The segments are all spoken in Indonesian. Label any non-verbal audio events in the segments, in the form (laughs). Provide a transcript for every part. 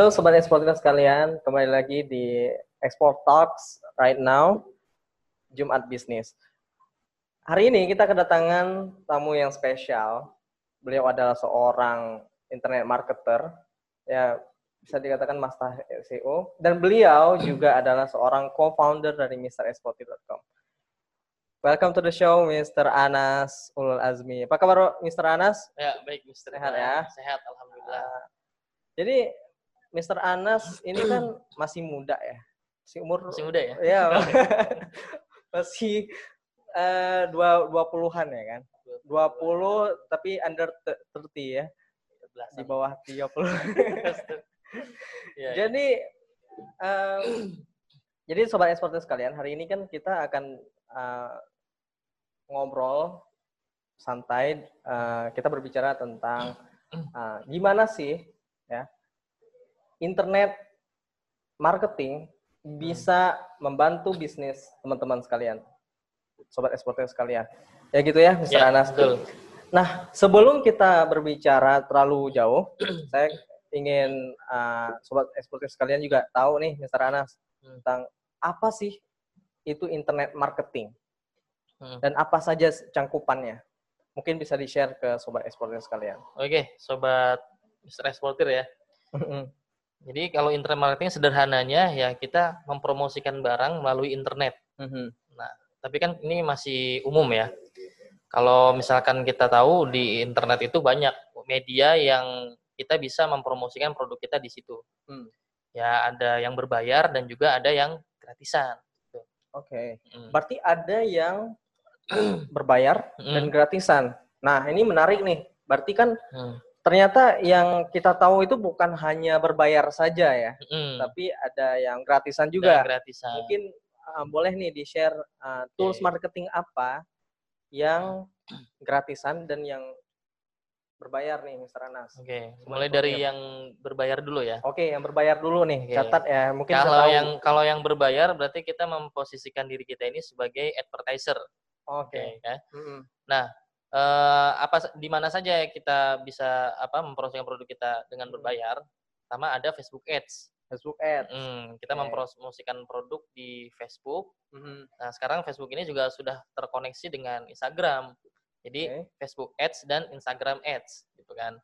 Halo sobat eksportir sekalian, kembali lagi di Export Talks right now, Jumat Bisnis. Hari ini kita kedatangan tamu yang spesial. Beliau adalah seorang internet marketer, ya bisa dikatakan master SEO, dan beliau juga adalah seorang co-founder dari MrExportir.com. Welcome to the show, Mr. Anas Ulul Azmi. Apa kabar, Mr. Anas? Ya, baik, Mr. Sehat ya? Sehat, Alhamdulillah. Uh, jadi, Mr. Anas ini kan masih muda ya? Masih umur... Masih muda ya? (laughs) Ya, (laughs) masih uh, dua, dua puluhan ya kan? Dua puluh, tapi under 30 ya? Di bawah 30. (laughs) ya, jadi, ya. Um, jadi Sobat Eksporter sekalian, hari ini kan kita akan uh, ngobrol santai uh, kita berbicara tentang uh, gimana sih internet marketing bisa membantu bisnis teman-teman sekalian sobat eksporter sekalian ya gitu ya Mr. Ya, Anas betul. nah sebelum kita berbicara terlalu jauh (clears throat) saya ingin uh, sobat eksporter sekalian juga tahu nih Mr. Anas hmm. tentang apa sih itu internet marketing Hmm. Dan apa saja cangkupannya? Mungkin bisa di-share ke sobat eksportir sekalian. Oke, sobat Mr. Eksportir ya. Hmm. Jadi kalau internet marketing sederhananya ya kita mempromosikan barang melalui internet. Hmm. Nah, tapi kan ini masih umum ya. Kalau misalkan kita tahu di internet itu banyak media yang kita bisa mempromosikan produk kita di situ. Hmm. Ya ada yang berbayar dan juga ada yang gratisan. Oke. Okay. Hmm. Berarti ada yang (clears throat) berbayar mm. dan gratisan. Nah, ini menarik nih. Berarti kan mm. Ternyata yang kita tahu itu bukan hanya berbayar saja ya, mm. tapi ada yang gratisan juga. gratisan. Mungkin uh, boleh nih di-share uh, tools okay. marketing apa yang gratisan dan yang berbayar nih, Mr. Anas. Oke, okay. mulai dari yang berbayar dulu ya. Oke, okay, yang berbayar dulu nih. Okay. Catat ya, mungkin kalau yang kalau yang berbayar berarti kita memposisikan diri kita ini sebagai advertiser. Oke. Okay. Ya. Mm-hmm. Nah, eh, apa di mana saja kita bisa apa mempromosikan produk kita dengan berbayar? Pertama ada Facebook Ads. Facebook Ads. Hmm, kita okay. mempromosikan produk di Facebook. Mm-hmm. Nah, sekarang Facebook ini juga sudah terkoneksi dengan Instagram. Jadi okay. Facebook Ads dan Instagram Ads, gitu kan.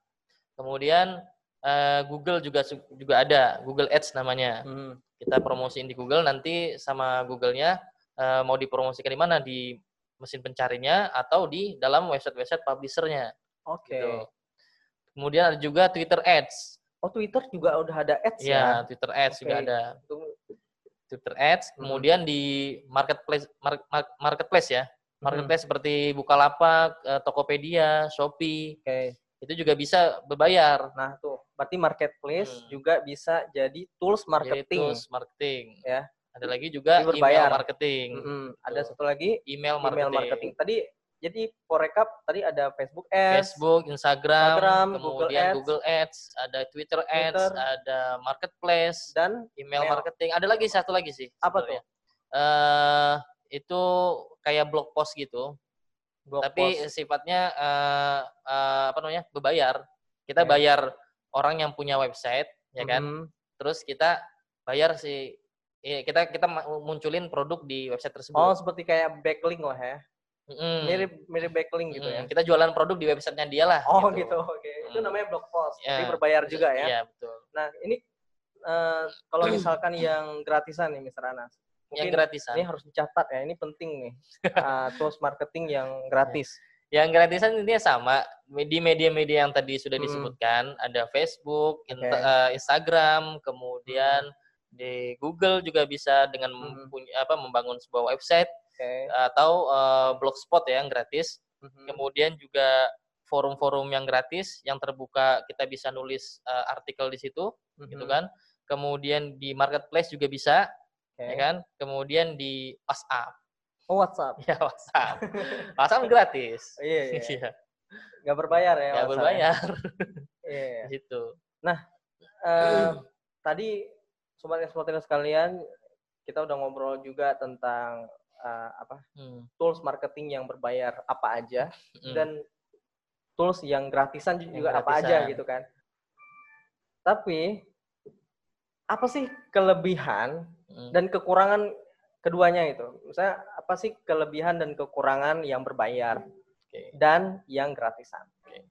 Kemudian uh, Google juga juga ada Google Ads namanya. Mm. Kita promosiin di Google nanti sama Google-nya uh, mau dipromosikan di mana di mesin pencarinya atau di dalam website-website publishernya. Oke. Okay. Gitu. Kemudian ada juga Twitter Ads. Oh Twitter juga udah ada ads ya? Ya Twitter Ads okay. juga ada. Twitter Ads. Hmm. Kemudian di marketplace marketplace ya. Marketplace hmm. seperti Bukalapak, eh, Tokopedia, Shopee. Oke. Okay. Itu juga bisa berbayar. Nah tuh, berarti marketplace hmm. juga bisa jadi tools marketing. Jadi tools marketing. Ya. Ada lagi juga email marketing. Mm -hmm. Ada satu lagi email marketing. email marketing. Tadi jadi for recap tadi ada Facebook Ads, Facebook, Instagram, Instagram kemudian Google Ads, Google Ads, ada Twitter Ads, Twitter, ada Marketplace dan email, email marketing. Ada lagi satu lagi sih. Apa tuh? Uh, itu kayak blog post gitu. Blog Tapi post. sifatnya uh, uh, apa namanya? berbayar. Kita okay. bayar orang yang punya website, ya kan? Mm -hmm. Terus kita bayar si Iya, kita kita munculin produk di website tersebut. Oh, seperti kayak backlink lah ya. Mm. Mirip mirip backlink gitu mm. ya. Kita jualan produk di websitenya dia lah. Oh gitu, gitu. oke. Okay. Mm. Itu namanya blog post. Yeah. Jadi berbayar juga ya. Iya betul. Nah ini uh, kalau misalkan yang gratisan nih, Mr. Anas. Mungkin yang gratisan. Ini harus dicatat ya. Ini penting nih. Uh, tools marketing yang gratis. (laughs) Yang gratisan intinya sama di media-media yang tadi sudah hmm. disebutkan ada Facebook, okay. uh, Instagram, kemudian hmm di Google juga bisa dengan hmm. punya apa membangun sebuah website okay. atau uh, blogspot ya yang gratis. Hmm. Kemudian juga forum-forum yang gratis yang terbuka kita bisa nulis uh, artikel di situ hmm. gitu kan. Kemudian di marketplace juga bisa okay. ya kan. Kemudian di WhatsApp. Oh WhatsApp. (laughs) Ya WhatsApp. (laughs) WhatsApp gratis. iya, iya. iya. Gak berbayar ya. Gak berbayar. Iya. (laughs) gitu. Nah, uh, tadi sobat eksportir sekalian, kita udah ngobrol juga tentang uh, apa hmm. tools marketing yang berbayar apa aja hmm. dan tools yang gratisan juga yang apa aja gitu kan. Tapi apa sih kelebihan hmm. dan kekurangan keduanya itu? Misalnya apa sih kelebihan dan kekurangan yang berbayar okay. dan yang gratisan? Okay.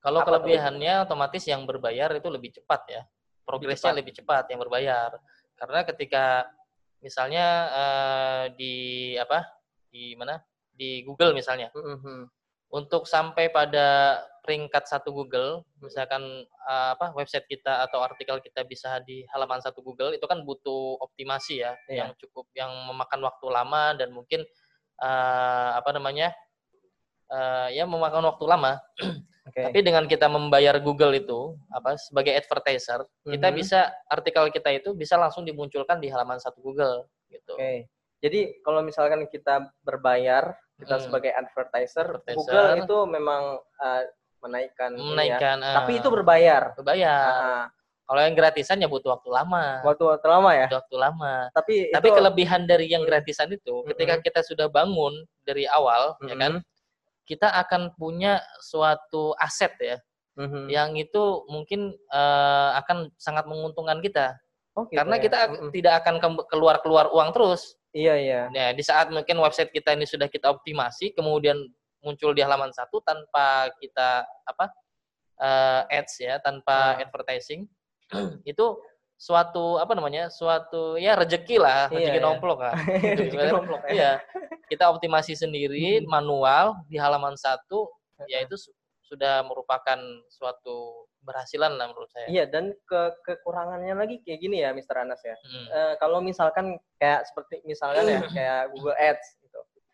Kalau apa kelebihannya itu? otomatis yang berbayar itu lebih cepat ya, progresnya lebih cepat. lebih cepat yang berbayar. Karena ketika misalnya uh, di apa di mana di Google misalnya, mm -hmm. untuk sampai pada peringkat satu Google, misalkan uh, apa website kita atau artikel kita bisa di halaman satu Google, itu kan butuh optimasi ya, yeah. yang cukup yang memakan waktu lama dan mungkin uh, apa namanya uh, ya memakan waktu lama. (clears throat) Okay. Tapi dengan kita membayar Google itu apa sebagai advertiser, mm-hmm. kita bisa artikel kita itu bisa langsung dimunculkan di halaman satu Google gitu. Oke. Okay. Jadi kalau misalkan kita berbayar, kita hmm. sebagai advertiser, advertiser, Google itu memang uh, menaikkan menaikkan ya. uh, tapi itu berbayar berbayar uh, kalau yang gratisan ya butuh waktu lama waktu waktu lama ya butuh waktu lama tapi tapi itu... kelebihan dari yang gratisan itu ketika kita sudah bangun dari awal mm-hmm. ya kan kita akan punya suatu aset ya mm-hmm. yang itu mungkin uh, akan sangat menguntungkan kita oh, gitu karena ya? kita mm-hmm. tidak akan keluar keluar uang terus iya iya nah di saat mungkin website kita ini sudah kita optimasi kemudian muncul di halaman satu tanpa kita apa uh, ads ya tanpa uh. advertising (clears throat) itu suatu apa namanya suatu ya rezeki lah iya, rezeki iya, nomplok (laughs) kan nomplok ya. iya kita optimasi sendiri hmm. manual di halaman satu ya itu sudah merupakan suatu berhasilan lah menurut saya. Iya dan ke kekurangannya lagi kayak gini ya Mr. Anas ya. Hmm. E, kalau misalkan kayak seperti misalkan ya kayak Google Ads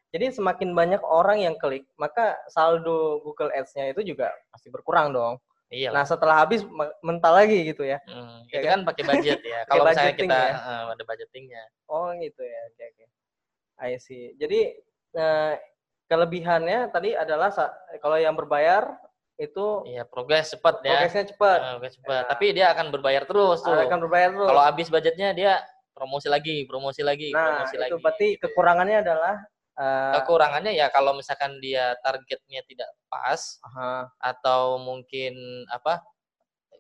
jadi semakin banyak orang yang klik, maka saldo Google Ads-nya itu juga pasti berkurang dong. Iya. Nah setelah habis mental lagi gitu ya. Hmm, ya itu kan, kan pakai budget ya. (laughs) Kalau misalnya kita ya? uh, ada budgetingnya. Oh gitu ya. Oke okay, oke. Okay. I see. Jadi uh, kelebihannya tadi adalah kalau yang berbayar itu Iya, progres cepat ya. Progresnya cepat. Uh, progres cepat. Ya. Tapi dia akan berbayar terus tuh. Akan berbayar terus. Kalau habis budgetnya dia promosi lagi, promosi lagi, nah, promosi itu lagi. berarti kekurangannya adalah Uh, Kekurangannya ya kalau misalkan dia targetnya tidak pas uh, atau mungkin apa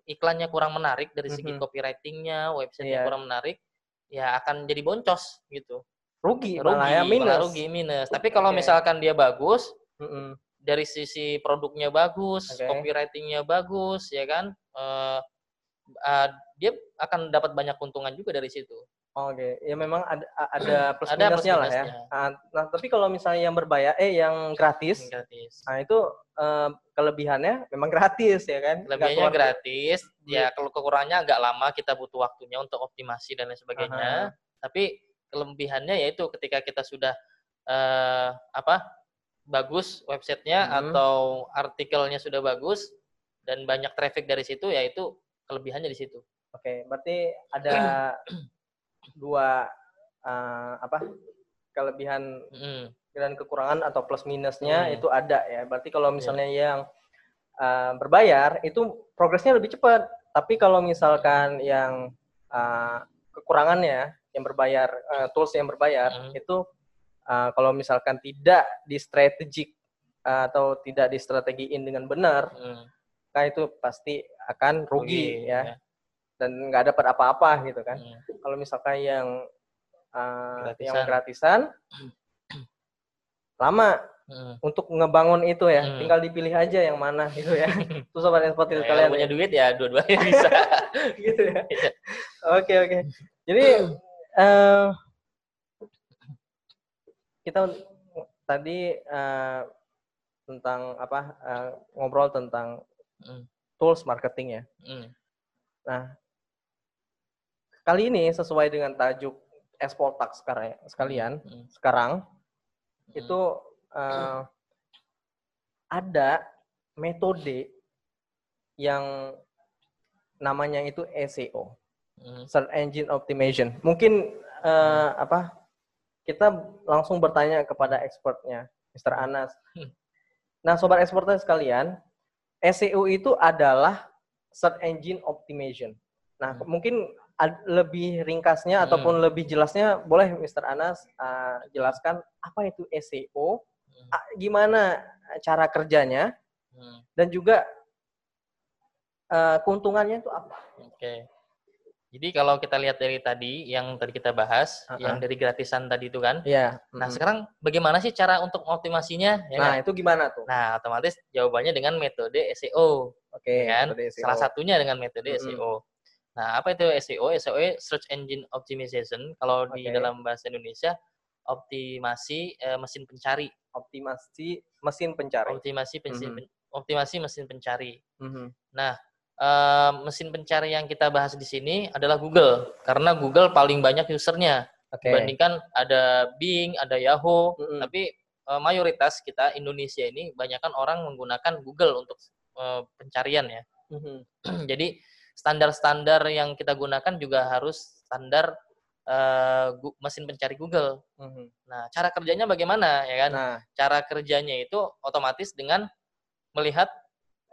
iklannya kurang menarik dari segi uh-huh. copywritingnya, websitenya yeah. kurang menarik, ya akan jadi boncos gitu. Rugi, rugi malah ya minus. Malah rugi minus. Tapi kalau okay. misalkan dia bagus, uh-uh. dari sisi produknya bagus, okay. copywritingnya bagus, ya kan, uh, uh, dia akan dapat banyak keuntungan juga dari situ. Oke, okay. ya memang ada ada plus ada minusnya plus lah ya. Nah, nah, tapi kalau misalnya yang berbayar, eh yang gratis, gratis. nah itu eh, kelebihannya memang gratis ya kan? Kelebihannya gratis, ya iya. kalau kekurangannya agak lama kita butuh waktunya untuk optimasi dan lain sebagainya. -huh. Tapi kelebihannya yaitu ketika kita sudah eh, apa bagus websitenya hmm. atau artikelnya sudah bagus dan banyak traffic dari situ, ya itu kelebihannya di situ. Oke, okay, berarti ada (clears throat) dua uh, apa kelebihan mm. dan kekurangan atau plus minusnya mm. itu ada ya. Berarti kalau misalnya yeah. yang uh, berbayar itu progresnya lebih cepat. Tapi kalau misalkan yang uh, kekurangannya yang berbayar uh, tools yang berbayar mm. itu uh, kalau misalkan tidak di strategik uh, atau tidak di strategiin dengan benar, mm. kan itu pasti akan rugi, rugi ya. ya dan nggak dapat apa-apa gitu kan. Hmm. Kalau misalkan yang uh, gratisan. yang gratisan lama hmm. untuk ngebangun itu ya, hmm. tinggal dipilih aja yang mana gitu ya. (laughs) Tuh sobat ekspor ya, kalian punya ya. duit ya dua-duanya bisa. (laughs) gitu ya. Oke oke. Okay. Jadi uh, (clears throat) kita tadi uh, tentang apa uh, ngobrol tentang hmm. tools marketing ya. Hmm. Nah, Kali ini sesuai dengan tajuk ekspor tax sekarang sekalian hmm. sekarang hmm. itu uh, ada metode yang namanya itu SEO, hmm. Search Engine Optimization. Mungkin uh, apa? Kita langsung bertanya kepada expertnya, Mr. Anas. Hmm. Nah, sobat eksporter sekalian, SEO itu adalah Search Engine Optimization. Nah, hmm. mungkin lebih ringkasnya hmm. ataupun lebih jelasnya boleh Mr. Anas uh, jelaskan apa itu SEO, hmm. uh, gimana cara kerjanya, hmm. dan juga uh, keuntungannya itu apa? Oke. Okay. Jadi kalau kita lihat dari tadi yang tadi kita bahas, Uh-uh. yang dari gratisan tadi itu kan. Iya. Nah, mhm. sekarang bagaimana sih cara untuk optimasinya? Ya Nah, kan? itu gimana tuh? Nah, otomatis jawabannya dengan metode SEO, Oke, ya kan? SEO. Salah satunya dengan metode Mm-mm. SEO. Nah, apa itu SEO? SEO Search Engine Optimization. Kalau di Oke. dalam bahasa Indonesia, optimasi eh, mesin pencari. optimasi mesin pencari. Optimasi mesin Mhm. pen- optimasi mesin pencari. Mhm. Nah, eh, mesin pencari yang kita bahas di sini adalah Google, karena Google paling banyak usernya. Oke. Dibandingkan ada Bing, ada Yahoo, Mm-mm. tapi eh, mayoritas kita Indonesia ini banyakkan orang menggunakan Google untuk eh, pencarian ya. Mhm. (clears throat) Jadi standar-standar yang kita gunakan juga harus standar gu- mesin pencari Google. Mhm. Nah, cara kerjanya bagaimana ya kan? Nah, Cara kerjanya itu otomatis dengan melihat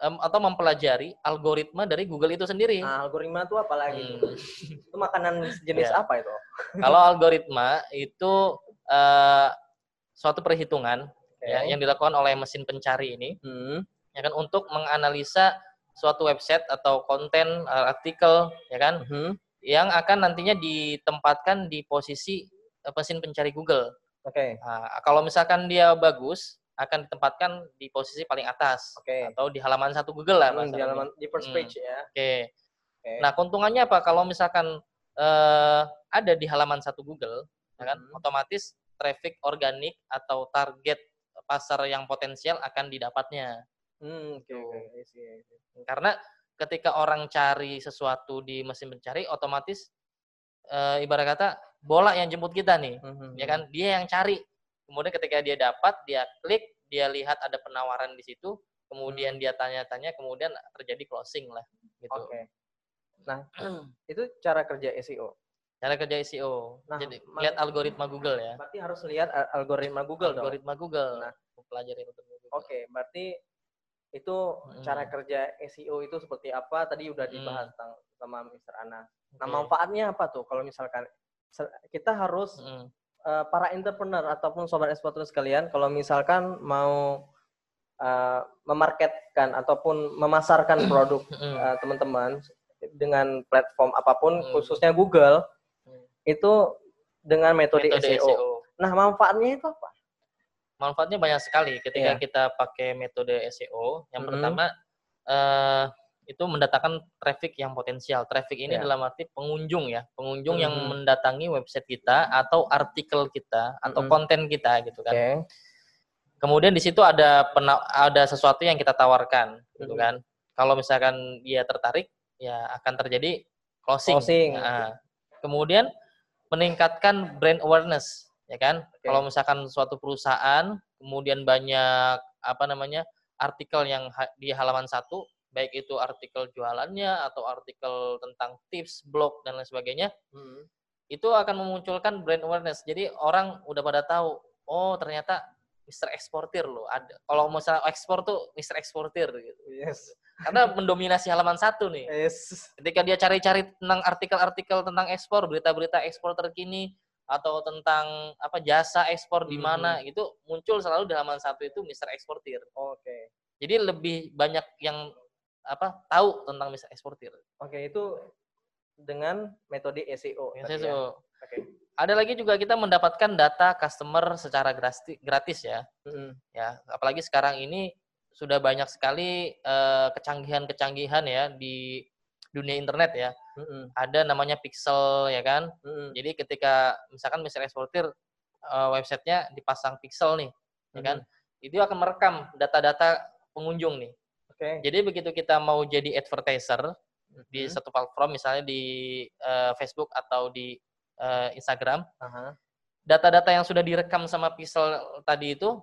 em, atau mempelajari algoritma dari Google itu sendiri. nah, algoritma itu apa lagi? Hmm. (laughs) Itu makanan jenis (laughs) Ya. apa itu? (laughs) Kalau algoritma itu eh, suatu perhitungan Oke. ya, yang dilakukan oleh mesin pencari ini Hmm. ya kan untuk menganalisa suatu website atau konten eh, artikel ya kan Mhm. yang akan nantinya ditempatkan di posisi eh, mesin pencari Google. Oke. Nah, kalau misalkan dia bagus akan ditempatkan di posisi paling atas Oke. atau di halaman satu Google lah Hmm, di halaman di first Hmm. page ya. Oke. Oke. Nah, keuntungannya apa? Kalau misalkan eh, ada di halaman satu Google, ya kan, Mhm. otomatis traffic organik atau target pasar yang potensial akan didapatnya. Hmm, oke Tuh. oke. I see, I see. Karena ketika orang cari sesuatu di mesin pencari, otomatis eh, ibarat kata bola yang jemput kita nih, Mhm. ya kan? Dia yang cari. Kemudian ketika dia dapat, dia klik, dia lihat ada penawaran di situ, kemudian dia tanya-tanya, kemudian terjadi closing lah, gitu. Oke. Nah, (clears throat) itu cara kerja SEO. Cara kerja SEO. Nah, Jadi lihat algoritma Google ya. Berarti harus lihat al- algoritma Google dong. algoritma Google. Nah. Mempelajari algoritma Google. Oke, berarti itu cara Mm. kerja SEO itu seperti apa? Tadi udah dibahas tentang sama Mr. Anas. Nah, Oke. manfaatnya apa tuh kalau misalkan kita harus Mm. eh, para entrepreneur ataupun sobat eksportir sekalian kalau misalkan mau eh, memarketkan ataupun memasarkan produk eh, teman-teman dengan platform apa pun Hmm. khususnya Google Hmm. itu dengan metode, Metode SEO. SEO. Nah, manfaatnya itu apa? Manfaatnya banyak sekali ketika Iya. kita pakai metode SEO. Yang Mm-mm. pertama eh, itu mendatangkan traffic yang potensial. Traffic ini Iya. dalam arti pengunjung ya, pengunjung yang Mhm. mendatangi website kita atau artikel kita atau Mm-mm. konten kita gitu kan. Kemudian di situ ada pena- ada sesuatu yang kita tawarkan gitu Mhm. kan. Kalau misalkan dia tertarik, ya akan terjadi closing. Closing. Nah, kemudian meningkatkan brand awareness, ya kan? Oke. Kalau misalkan suatu perusahaan kemudian banyak apa namanya artikel yang ha- di halaman satu, baik itu artikel jualannya atau artikel tentang tips, blog dan lain sebagainya, Hmm. itu akan memunculkan brand awareness. Jadi orang udah pada tahu, oh ternyata Mr. Eksportir loh. Ada. Kalau misalnya ekspor tuh Mr. Eksportir gitu. Yes. Karena mendominasi halaman satu nih. Yes. Ketika dia cari-cari tentang artikel-artikel tentang ekspor, berita-berita ekspor terkini atau tentang apa jasa ekspor di mana itu muncul selalu di halaman satu itu Mr. Eksportir. Oke. Jadi lebih banyak yang apa tahu tentang Mr. Eksportir. Oke, itu dengan metode SEO. Saya ya. suka. Oke. Ada lagi juga kita mendapatkan data customer secara grati- gratis ya. Mm-mm. Ya, apalagi sekarang ini sudah banyak sekali eh, kecanggihan-kecanggihan ya di dunia internet ya. Mm-mm. Ada namanya pixel ya kan. Mm-mm. Jadi ketika misalkan misalnya eksportir eh, websitenya dipasang pixel nih, ya kan, itu akan merekam data-data pengunjung nih. Oke. Jadi begitu kita mau jadi advertiser di Mm. satu platform, misalnya di eh, Facebook atau di eh, Instagram, Aha. data-data yang sudah direkam sama pixel tadi itu,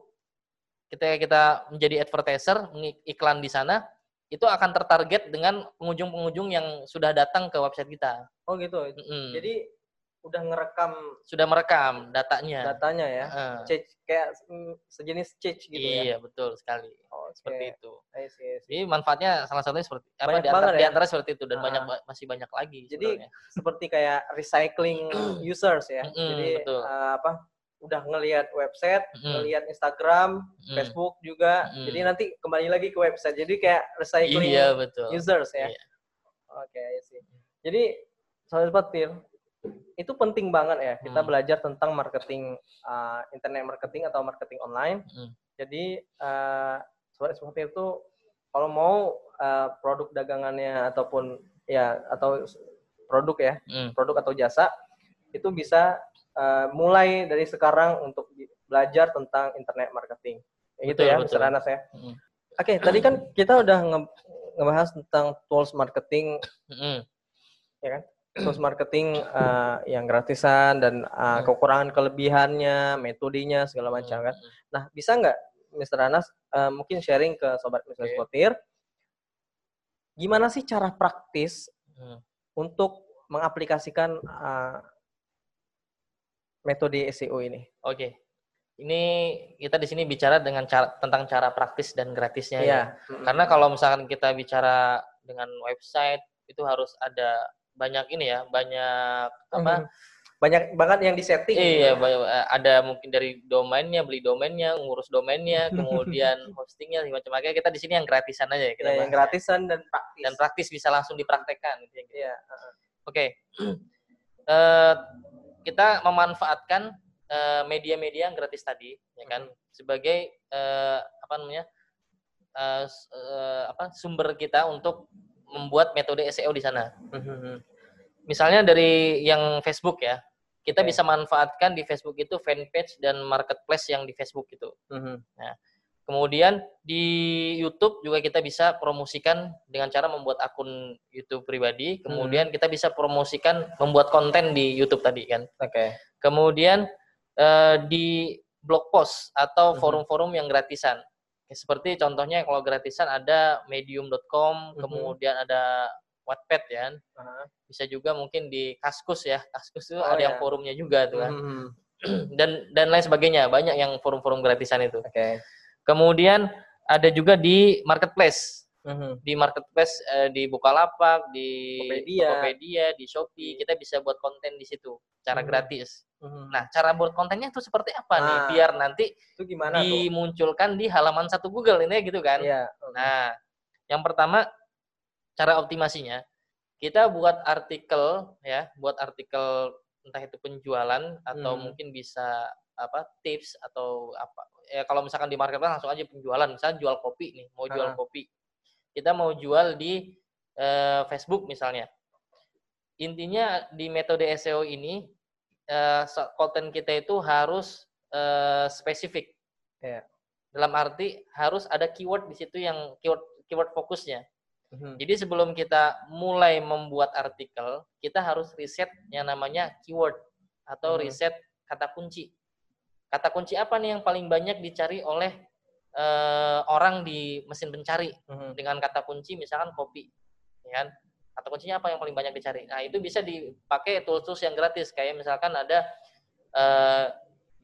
ketika kita menjadi advertiser, iklan di sana, itu akan tertarget dengan pengunjung-pengunjung yang sudah datang ke website kita. Oh gitu. Mm-mm. Jadi udah ngerekam sudah merekam datanya. datanya ya. Heeh. Change kayak mm, sejenis change gitu ya. iya, betul sekali. Oh, Seperti itu. I see, I see. Jadi manfaatnya salah satunya seperti apa di antara, banget di ya. antara seperti itu dan Ah. banyak ba- masih banyak lagi Jadi, sebenarnya. Seperti kayak recycling (clears throat) users ya. Mm-mm, Jadi betul. eh, apa? Udah ngelihat website, Mm-mm. ngelihat Instagram, Mm. Facebook juga. Mm. Jadi nanti kembali lagi ke website. Jadi kayak recycling Iya, betul. users ya. Iya. Oke, I see. Jadi sobat petir itu penting banget ya kita hmm. belajar tentang marketing uh, internet marketing atau marketing online. Hmm. Jadi uh, sobat eksportir itu kalau mau uh, produk dagangannya ataupun ya atau produk ya hmm. produk atau jasa itu bisa uh, mulai dari sekarang untuk belajar tentang internet marketing. Ya gitu ya, betul. Anas ya. Hmm. Oke, okay, tadi kan kita udah nge ngebahas tentang tools marketing, hmm. ya kan? tools marketing uh, yang gratisan dan uh, kekurangan kelebihannya, metodenya segala macam kan. Nah, bisa nggak Mr. Anas uh, mungkin sharing ke sobat Mr. Okay. Spotir gimana sih cara praktis hmm. untuk mengaplikasikan uh, metode SEO ini? Oke. Okay. Ini kita di sini bicara dengan cara tentang cara praktis dan gratisnya yeah. ya. Karena kalau misalkan kita bicara dengan website itu harus ada banyak ini ya, banyak apa? Hmm. Banyak banget yang disetting. Iya, gitu. ada mungkin dari domainnya, beli domainnya, ngurus domainnya, (laughs) kemudian hostingnya, macam macam. Kita di sini yang gratisan aja ya. Kita ya, yang gratisan dan praktis. Dan praktis bisa langsung dipraktekkan. Gitu, gitu. Iya. Oke. Okay. (clears throat) uh, kita memanfaatkan uh, media-media yang gratis tadi, ya kan, hmm. sebagai uh, apa namanya? Uh, uh, apa sumber kita untuk membuat metode SEO di sana. Mm-hmm. Misalnya dari yang Facebook ya, kita okay. bisa manfaatkan di Facebook itu fanpage dan marketplace yang di Facebook itu. Mm-hmm. Nah, kemudian di YouTube juga kita bisa promosikan dengan cara membuat akun YouTube pribadi. Kemudian mm-hmm. kita bisa promosikan membuat konten di YouTube tadi kan. Oke. Okay. Kemudian uh, di blog post atau mm-hmm. forum-forum yang gratisan. Seperti contohnya kalau gratisan ada medium.com, mm-hmm. kemudian ada Wattpad ya. Uh-huh. Bisa juga mungkin di Kaskus ya. Kaskus itu oh, ada ya. yang forumnya juga tuh kan. Mm-hmm. (clears throat) dan dan lain sebagainya. Banyak yang forum-forum gratisan itu. Okay. Kemudian ada juga di marketplace. Mm-hmm. Di marketplace eh, di Bukalapak, di Tokopedia. Tokopedia, di Shopee, kita bisa buat konten di situ secara mm-hmm. gratis. Hmm. Nah, cara buat kontennya itu seperti apa nah, nih? Biar nanti itu gimana dimunculkan tuh? di halaman satu Google ini gitu kan? Iya. Nah, yang pertama cara optimasinya kita buat artikel ya, buat artikel entah itu penjualan atau hmm. mungkin bisa apa tips atau apa ya kalau misalkan di marketplace langsung aja penjualan misalnya jual kopi nih mau jual ah. kopi kita mau jual di uh, Facebook misalnya intinya di metode SEO ini uh, konten kita itu harus uh, spesifik. Yeah. Dalam arti harus ada keyword di situ yang keyword keyword fokusnya. Mm-hmm. Jadi sebelum kita mulai membuat artikel, kita harus riset yang namanya keyword atau mm-hmm. riset kata kunci. Kata kunci apa nih yang paling banyak dicari oleh uh, orang di mesin pencari mm-hmm. dengan kata kunci misalkan kopi, ya kan? atau kuncinya apa yang paling banyak dicari. Nah, itu bisa dipakai tools-tools yang gratis kayak misalkan ada uh,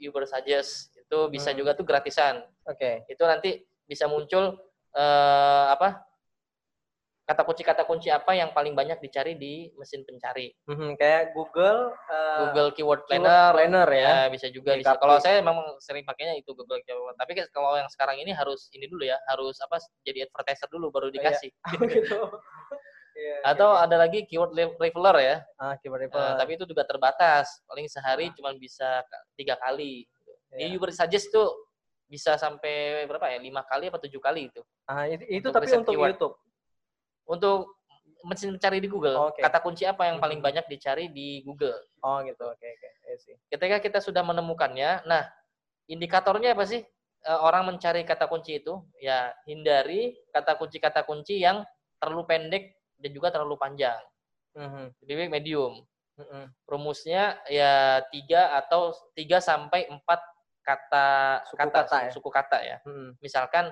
Uber Suggest itu bisa hmm. juga tuh gratisan. Oke. Okay. Itu nanti bisa muncul uh, apa? Kata kunci kata kunci apa yang paling banyak dicari di mesin pencari. Hmm, kayak Google uh, Google Keyword Planner, keyword planner ya. ya bisa juga bisa. Kalau saya memang sering pakainya itu Google Keyword. Tapi kalau yang sekarang ini harus ini dulu ya, harus apa jadi advertiser dulu baru dikasih. Oh, iya. (laughs) gitu. (laughs) Iya, Atau iya. ada lagi keyword revealer ya. Ah, keyword. Nah, tapi itu juga terbatas. Paling sehari ah. cuma bisa tiga kali. Yeah. Di Uber Suggest itu bisa sampai berapa ya? Lima kali atau tujuh kali itu. Ah, itu, itu untuk tapi untuk keyword. YouTube. Untuk mesin mencari di Google. Oh, okay. Kata kunci apa yang paling banyak dicari di Google? Oh, gitu. Oke, okay, oke. Okay. Ketika kita sudah menemukannya, nah, indikatornya apa sih? Eh, orang mencari kata kunci itu, ya hindari kata kunci-kata kunci yang terlalu pendek dan juga terlalu panjang. Mm-hmm. Jadi medium. Mm-hmm. Rumusnya ya tiga atau tiga sampai empat kata suku kata, kata ya? suku kata ya. Mm-hmm. Misalkan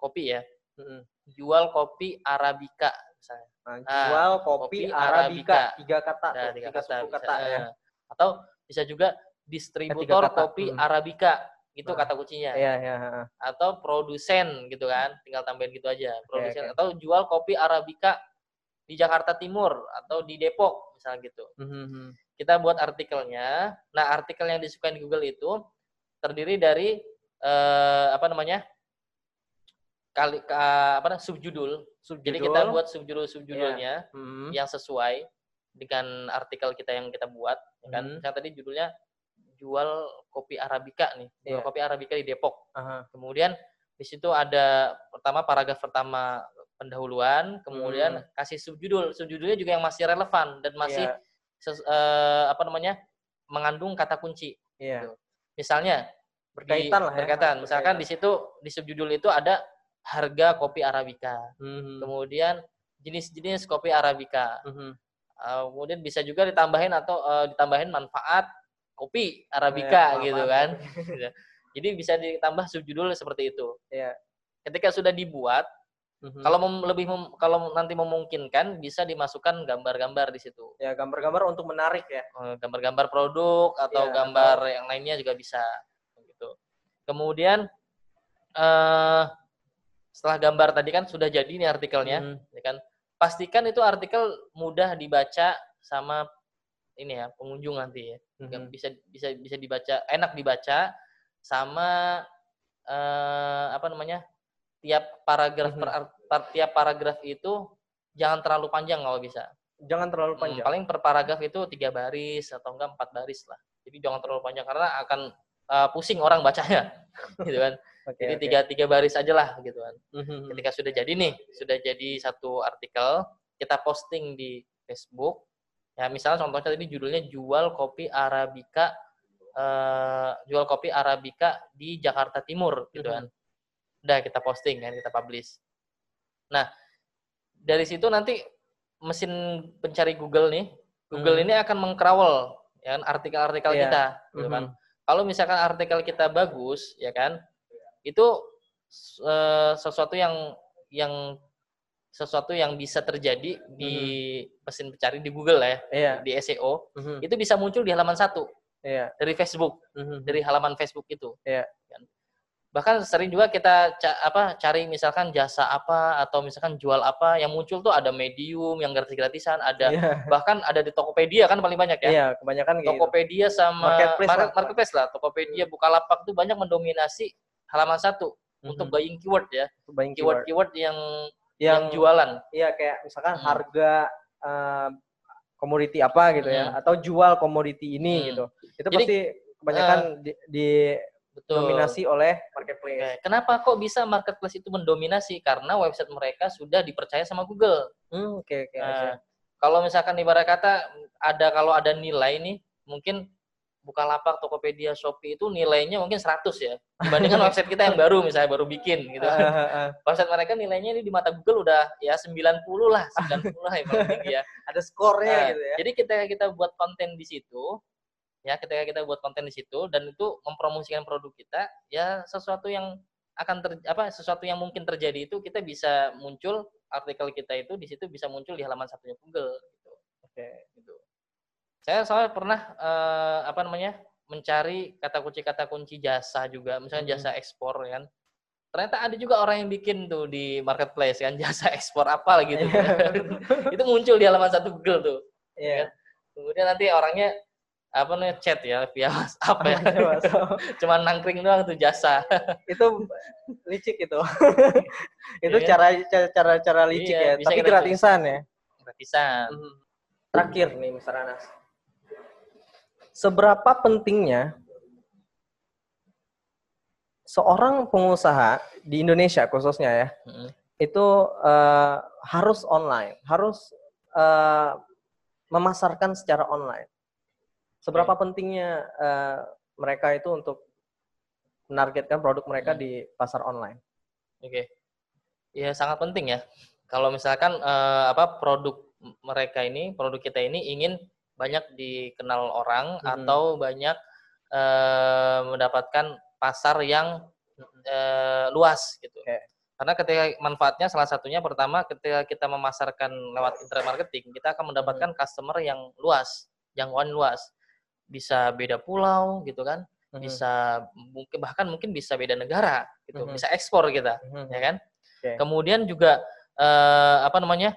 kopi ya. Mm-hmm. Jual kopi arabica misalnya. Nah, nah jual kopi, kopi arabica. tiga kata, nah, tiga, tiga kata, suku kata bisa, ya. Atau bisa juga distributor kopi hmm. arabica itu nah, kata kuncinya. Iya, iya. Atau produsen gitu kan, tinggal tambahin gitu aja. Produsen okay, okay. atau jual kopi arabica di Jakarta Timur atau di Depok misalnya gitu. Mm-hmm. Kita buat artikelnya. Nah artikel yang disukai di Google itu terdiri dari eh, apa namanya kali ka, apa subjudul. subjudul. Jadi kita buat subjudul subjudulnya yeah. mm-hmm. yang sesuai. dengan artikel kita yang kita buat, ya kan? Hmm. Yang tadi judulnya jual kopi arabica nih, jual yeah. kopi arabica di Depok. Uh-huh. Kemudian di situ ada pertama paragraf pertama pendahuluan, kemudian hmm. kasih subjudul. Subjudulnya juga yang masih relevan dan masih yeah. ses, uh, apa namanya mengandung kata kunci. Yeah. Gitu. Misalnya berkaitan lah ya. Berkaitan. Misalkan di situ di subjudul itu ada harga kopi arabica. Hmm. Kemudian jenis-jenis kopi arabica. Hmm. Uh, kemudian bisa juga ditambahin atau uh, ditambahin manfaat kopi arabica ya, gitu kan. (laughs) Jadi bisa ditambah subjudul seperti itu. Ya. Ketika sudah dibuat, hmm Kalau mem- lebih mem- kalau nanti memungkinkan bisa dimasukkan gambar-gambar di situ. Ya, gambar-gambar untuk menarik ya. Gambar-gambar produk atau ya, gambar atau... yang lainnya juga bisa Kemudian uh, setelah gambar tadi kan sudah jadi nih artikelnya, hmm. ya kan? Pastikan itu artikel mudah dibaca sama ini ya pengunjung nanti ya. Hmm. Bisa bisa bisa dibaca, enak dibaca sama uh, apa namanya? tiap paragraf hmm. per, per tiap paragraf itu jangan terlalu panjang kalau bisa. Jangan terlalu hmm, panjang. Hmm, paling per paragraf itu tiga baris atau enggak empat baris lah. Jadi jangan terlalu panjang karena akan uh, pusing orang bacanya, (laughs) gitu kan. Okay, jadi okay. tiga tiga baris aja lah, gitu kan. Mm-hmm. Ketika sudah jadi nih, sudah jadi satu artikel, kita posting di Facebook. Ya misalnya contohnya tadi judulnya jual kopi arabica, uh, jual kopi arabica di Jakarta Timur, gitu mm-hmm. kan. Udah kita posting kan, kita publish. Nah dari situ nanti mesin pencari Google nih, Google mm-hmm. ini akan mengcrawl ya kan artikel-artikel yeah. kita, gitu kan. Kalau misalkan artikel kita bagus ya kan itu uh, sesuatu yang yang sesuatu yang bisa terjadi di mm-hmm. mesin pencari di Google ya yeah. di SEO mm-hmm. itu bisa muncul di halaman satu yeah. dari Facebook mm-hmm. dari halaman Facebook itu yeah. kan? Bahkan sering juga kita ca apa cari misalkan jasa apa atau misalkan jual apa yang muncul tuh ada medium yang gratis-gratisan ada yeah. bahkan ada di Tokopedia kan paling banyak ya iya kebanyakan gitu. Tokopedia gitu. sama marketplace, market, lah. marketplace lah Tokopedia Bukalapak tuh banyak mendominasi halaman satu mm-hmm. untuk buying keyword ya buying keyword keyword yang yang, yang jualan iya kayak misalkan hmm. harga uh, komoditi apa gitu ya, hmm. ya atau jual komoditi ini hmm. gitu itu Jadi, pasti kebanyakan uh, di, di Betul. dominasi oleh marketplace. Oke. Kenapa kok bisa marketplace itu mendominasi? Karena website mereka sudah dipercaya sama Google. Hmm, oke okay, oke. Okay, nah, kalau misalkan ibarat kata ada kalau ada nilai nih, mungkin Bukalapak, Tokopedia, Shopee itu nilainya mungkin 100 ya. Dibandingkan (laughs) website kita yang baru misalnya baru bikin gitu. website mereka nilainya ini di mata Google udah ya 90 lah, 90 lah yang paling (laughs) tinggi ya. Ada skornya nah, gitu ya. Jadi kita kita buat konten di situ, ya ketika kita buat konten di situ dan itu mempromosikan produk kita ya sesuatu yang akan ter, apa sesuatu yang mungkin terjadi itu kita bisa muncul artikel kita itu di situ bisa muncul di halaman satunya Google gitu. Oke, gitu. Saya soalnya pernah uh, apa namanya? mencari kata kunci kata kunci jasa juga, misalnya hmm. jasa ekspor ya kan. Ternyata ada juga orang yang bikin tuh di marketplace kan (laughs) jasa ekspor apa gitu. itu muncul di halaman satu Google tuh. Iya. Yeah. Kan? Kemudian nanti orangnya apa nih chat ya via WhatsApp ya. (laughs) Cuman nangkring doang tuh jasa. (laughs) itu licik itu. (laughs) itu yeah. cara cara cara licik iya, ya, tapi gratisan ya. Gratisan. Hmm. Terakhir nih Mr. Anas. Seberapa pentingnya seorang pengusaha di Indonesia khususnya ya, hmm. itu uh, harus online, harus uh, memasarkan secara online Seberapa okay. pentingnya uh, mereka itu untuk menargetkan produk mereka hmm. di pasar online? Oke, okay. ya sangat penting ya. Kalau misalkan uh, apa produk mereka ini, produk kita ini ingin banyak dikenal orang hmm. atau banyak uh, mendapatkan pasar yang uh, luas gitu. Okay. Karena ketika manfaatnya salah satunya pertama ketika kita memasarkan lewat internet marketing, kita akan mendapatkan hmm. customer yang luas, jangkauan luas bisa beda pulau gitu kan mm-hmm. bisa mungkin bahkan mungkin bisa beda negara gitu mm-hmm. bisa ekspor kita mm-hmm. ya kan okay. kemudian juga uh, apa namanya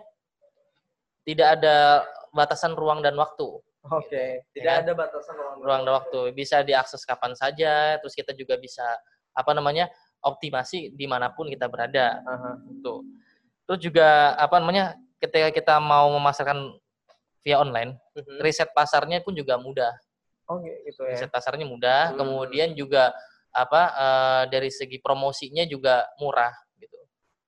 tidak ada batasan ruang dan waktu oke okay. gitu, tidak ya kan? ada batasan ruang, ruang dan waktu bisa diakses kapan saja terus kita juga bisa apa namanya optimasi di mana pun kita berada uh-huh. itu terus juga apa namanya ketika kita mau memasarkan via online, mm-hmm. riset pasarnya pun juga mudah. Oh gitu ya. Riset pasarnya mudah, hmm. kemudian juga apa uh, dari segi promosinya juga murah gitu.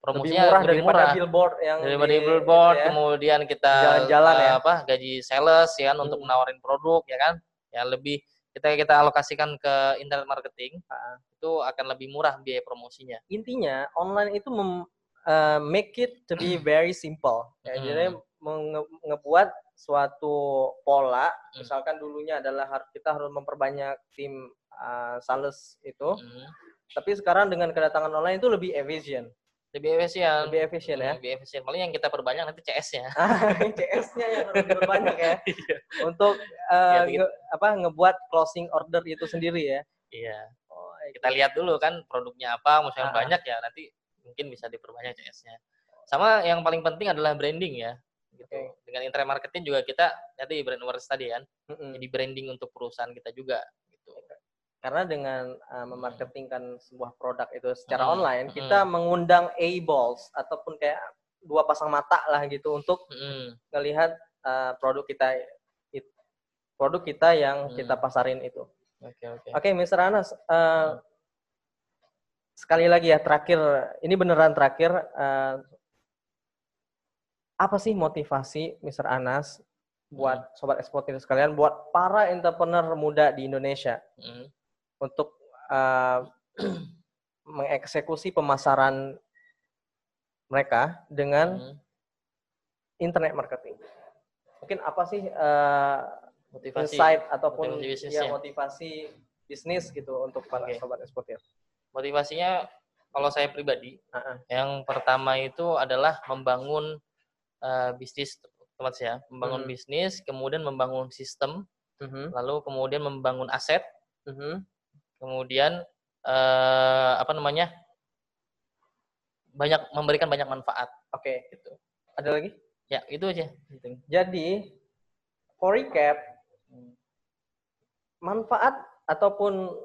Promosinya lebih murah lebih daripada murah. billboard yang daripada di, billboard, gitu ya. kemudian kita jalan-jalan uh, ya. apa gaji sales ya kan hmm. untuk menawarin produk ya kan. Ya lebih kita kita alokasikan ke internet marketing, uh. itu akan lebih murah biaya promosinya. Intinya online itu mem, uh, make it to be (clears throat) very simple. Ya, hmm. Jadi nge ngebuat suatu pola, hmm. misalkan dulunya adalah kita harus memperbanyak tim uh, sales itu, hmm. tapi sekarang dengan kedatangan online itu lebih efisien. Lebih efisien. Lebih efisien ya. Lebih efisien. Paling yang kita perbanyak nanti CS-nya. (laughs) CS-nya yang harus diperbanyak ya. (laughs) Iya. Untuk uh, ya, nge, apa ngebuat closing order itu sendiri ya. Iya. Oh, kita lihat dulu kan produknya apa, misalnya ah. banyak ya nanti mungkin bisa diperbanyak CS-nya. Sama yang paling penting adalah branding ya gitu. Okay. Dengan internet marketing juga kita nanti brand awareness tadi kan. Mm-hmm. Jadi branding untuk perusahaan kita juga gitu. Karena dengan uh, memarketingkan sebuah produk itu secara mm-hmm. online, kita mm-hmm. mengundang A-balls ataupun kayak dua pasang mata lah gitu untuk mm-hmm. ngelihat uh, produk kita it, produk kita yang mm-hmm. kita pasarin itu. Oke, okay, oke. Okay. Oke, okay, Mr. Anas, uh, sekali lagi ya terakhir, ini beneran terakhir uh, apa sih motivasi Mr. Anas buat hmm. sobat eksportir sekalian, buat para entrepreneur muda di Indonesia hmm. untuk uh, (clears throat) mengeksekusi pemasaran mereka dengan hmm. internet marketing. Mungkin apa sih uh, motivasi insight ataupun motivasi ya motivasi bisnis gitu untuk para okay. sobat eksportir? Motivasinya kalau saya pribadi, uh -uh. yang pertama itu adalah membangun uh, bisnis teman saya membangun hmm. bisnis kemudian membangun sistem hmm. lalu kemudian membangun aset hmm. kemudian uh, apa namanya banyak memberikan banyak manfaat oke okay. itu ada lagi ya itu aja jadi for recap manfaat ataupun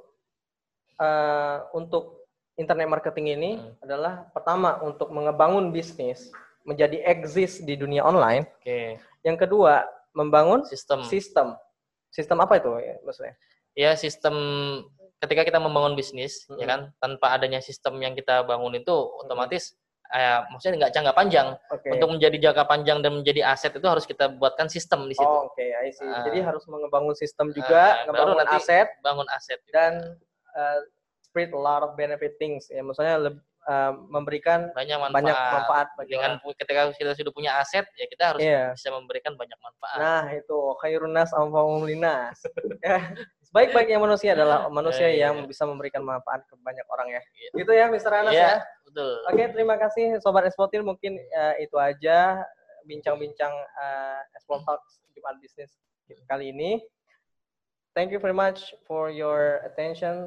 uh, untuk internet marketing ini hmm. adalah pertama untuk mengebangun bisnis menjadi exist di dunia online. Oke. Okay. Yang kedua, membangun sistem. Sistem. Sistem apa itu ya, maksudnya? Ya, sistem ketika kita membangun bisnis, hmm. ya kan, tanpa adanya sistem yang kita bangun itu otomatis eh, maksudnya nggak jangka panjang. Okay. Untuk menjadi jangka panjang dan menjadi aset itu harus kita buatkan sistem di situ. Oh, Oke, okay, I see. Uh, Jadi harus membangun sistem juga, uh, ngebangun aset, bangun aset juga. dan uh, spread a lot of benefit things. Ya, maksudnya lebih uh, memberikan banyak manfaat. Banyak manfaat bagi Dengan orang. ketika kita sudah punya aset, ya kita harus yeah. bisa memberikan banyak manfaat. Nah, itu khairunas amfahum linas. (laughs) ya. Sebaik-baiknya manusia adalah (laughs) manusia yeah, yang yeah. bisa memberikan manfaat ke banyak orang ya. Yeah. Gitu ya, Mr. Anas yeah, ya. betul. Oke, terima kasih Sobat Eksportir. Mungkin uh, itu aja bincang-bincang uh, Export Talks Jumat Bisnis kali ini. Thank you very much for your attention.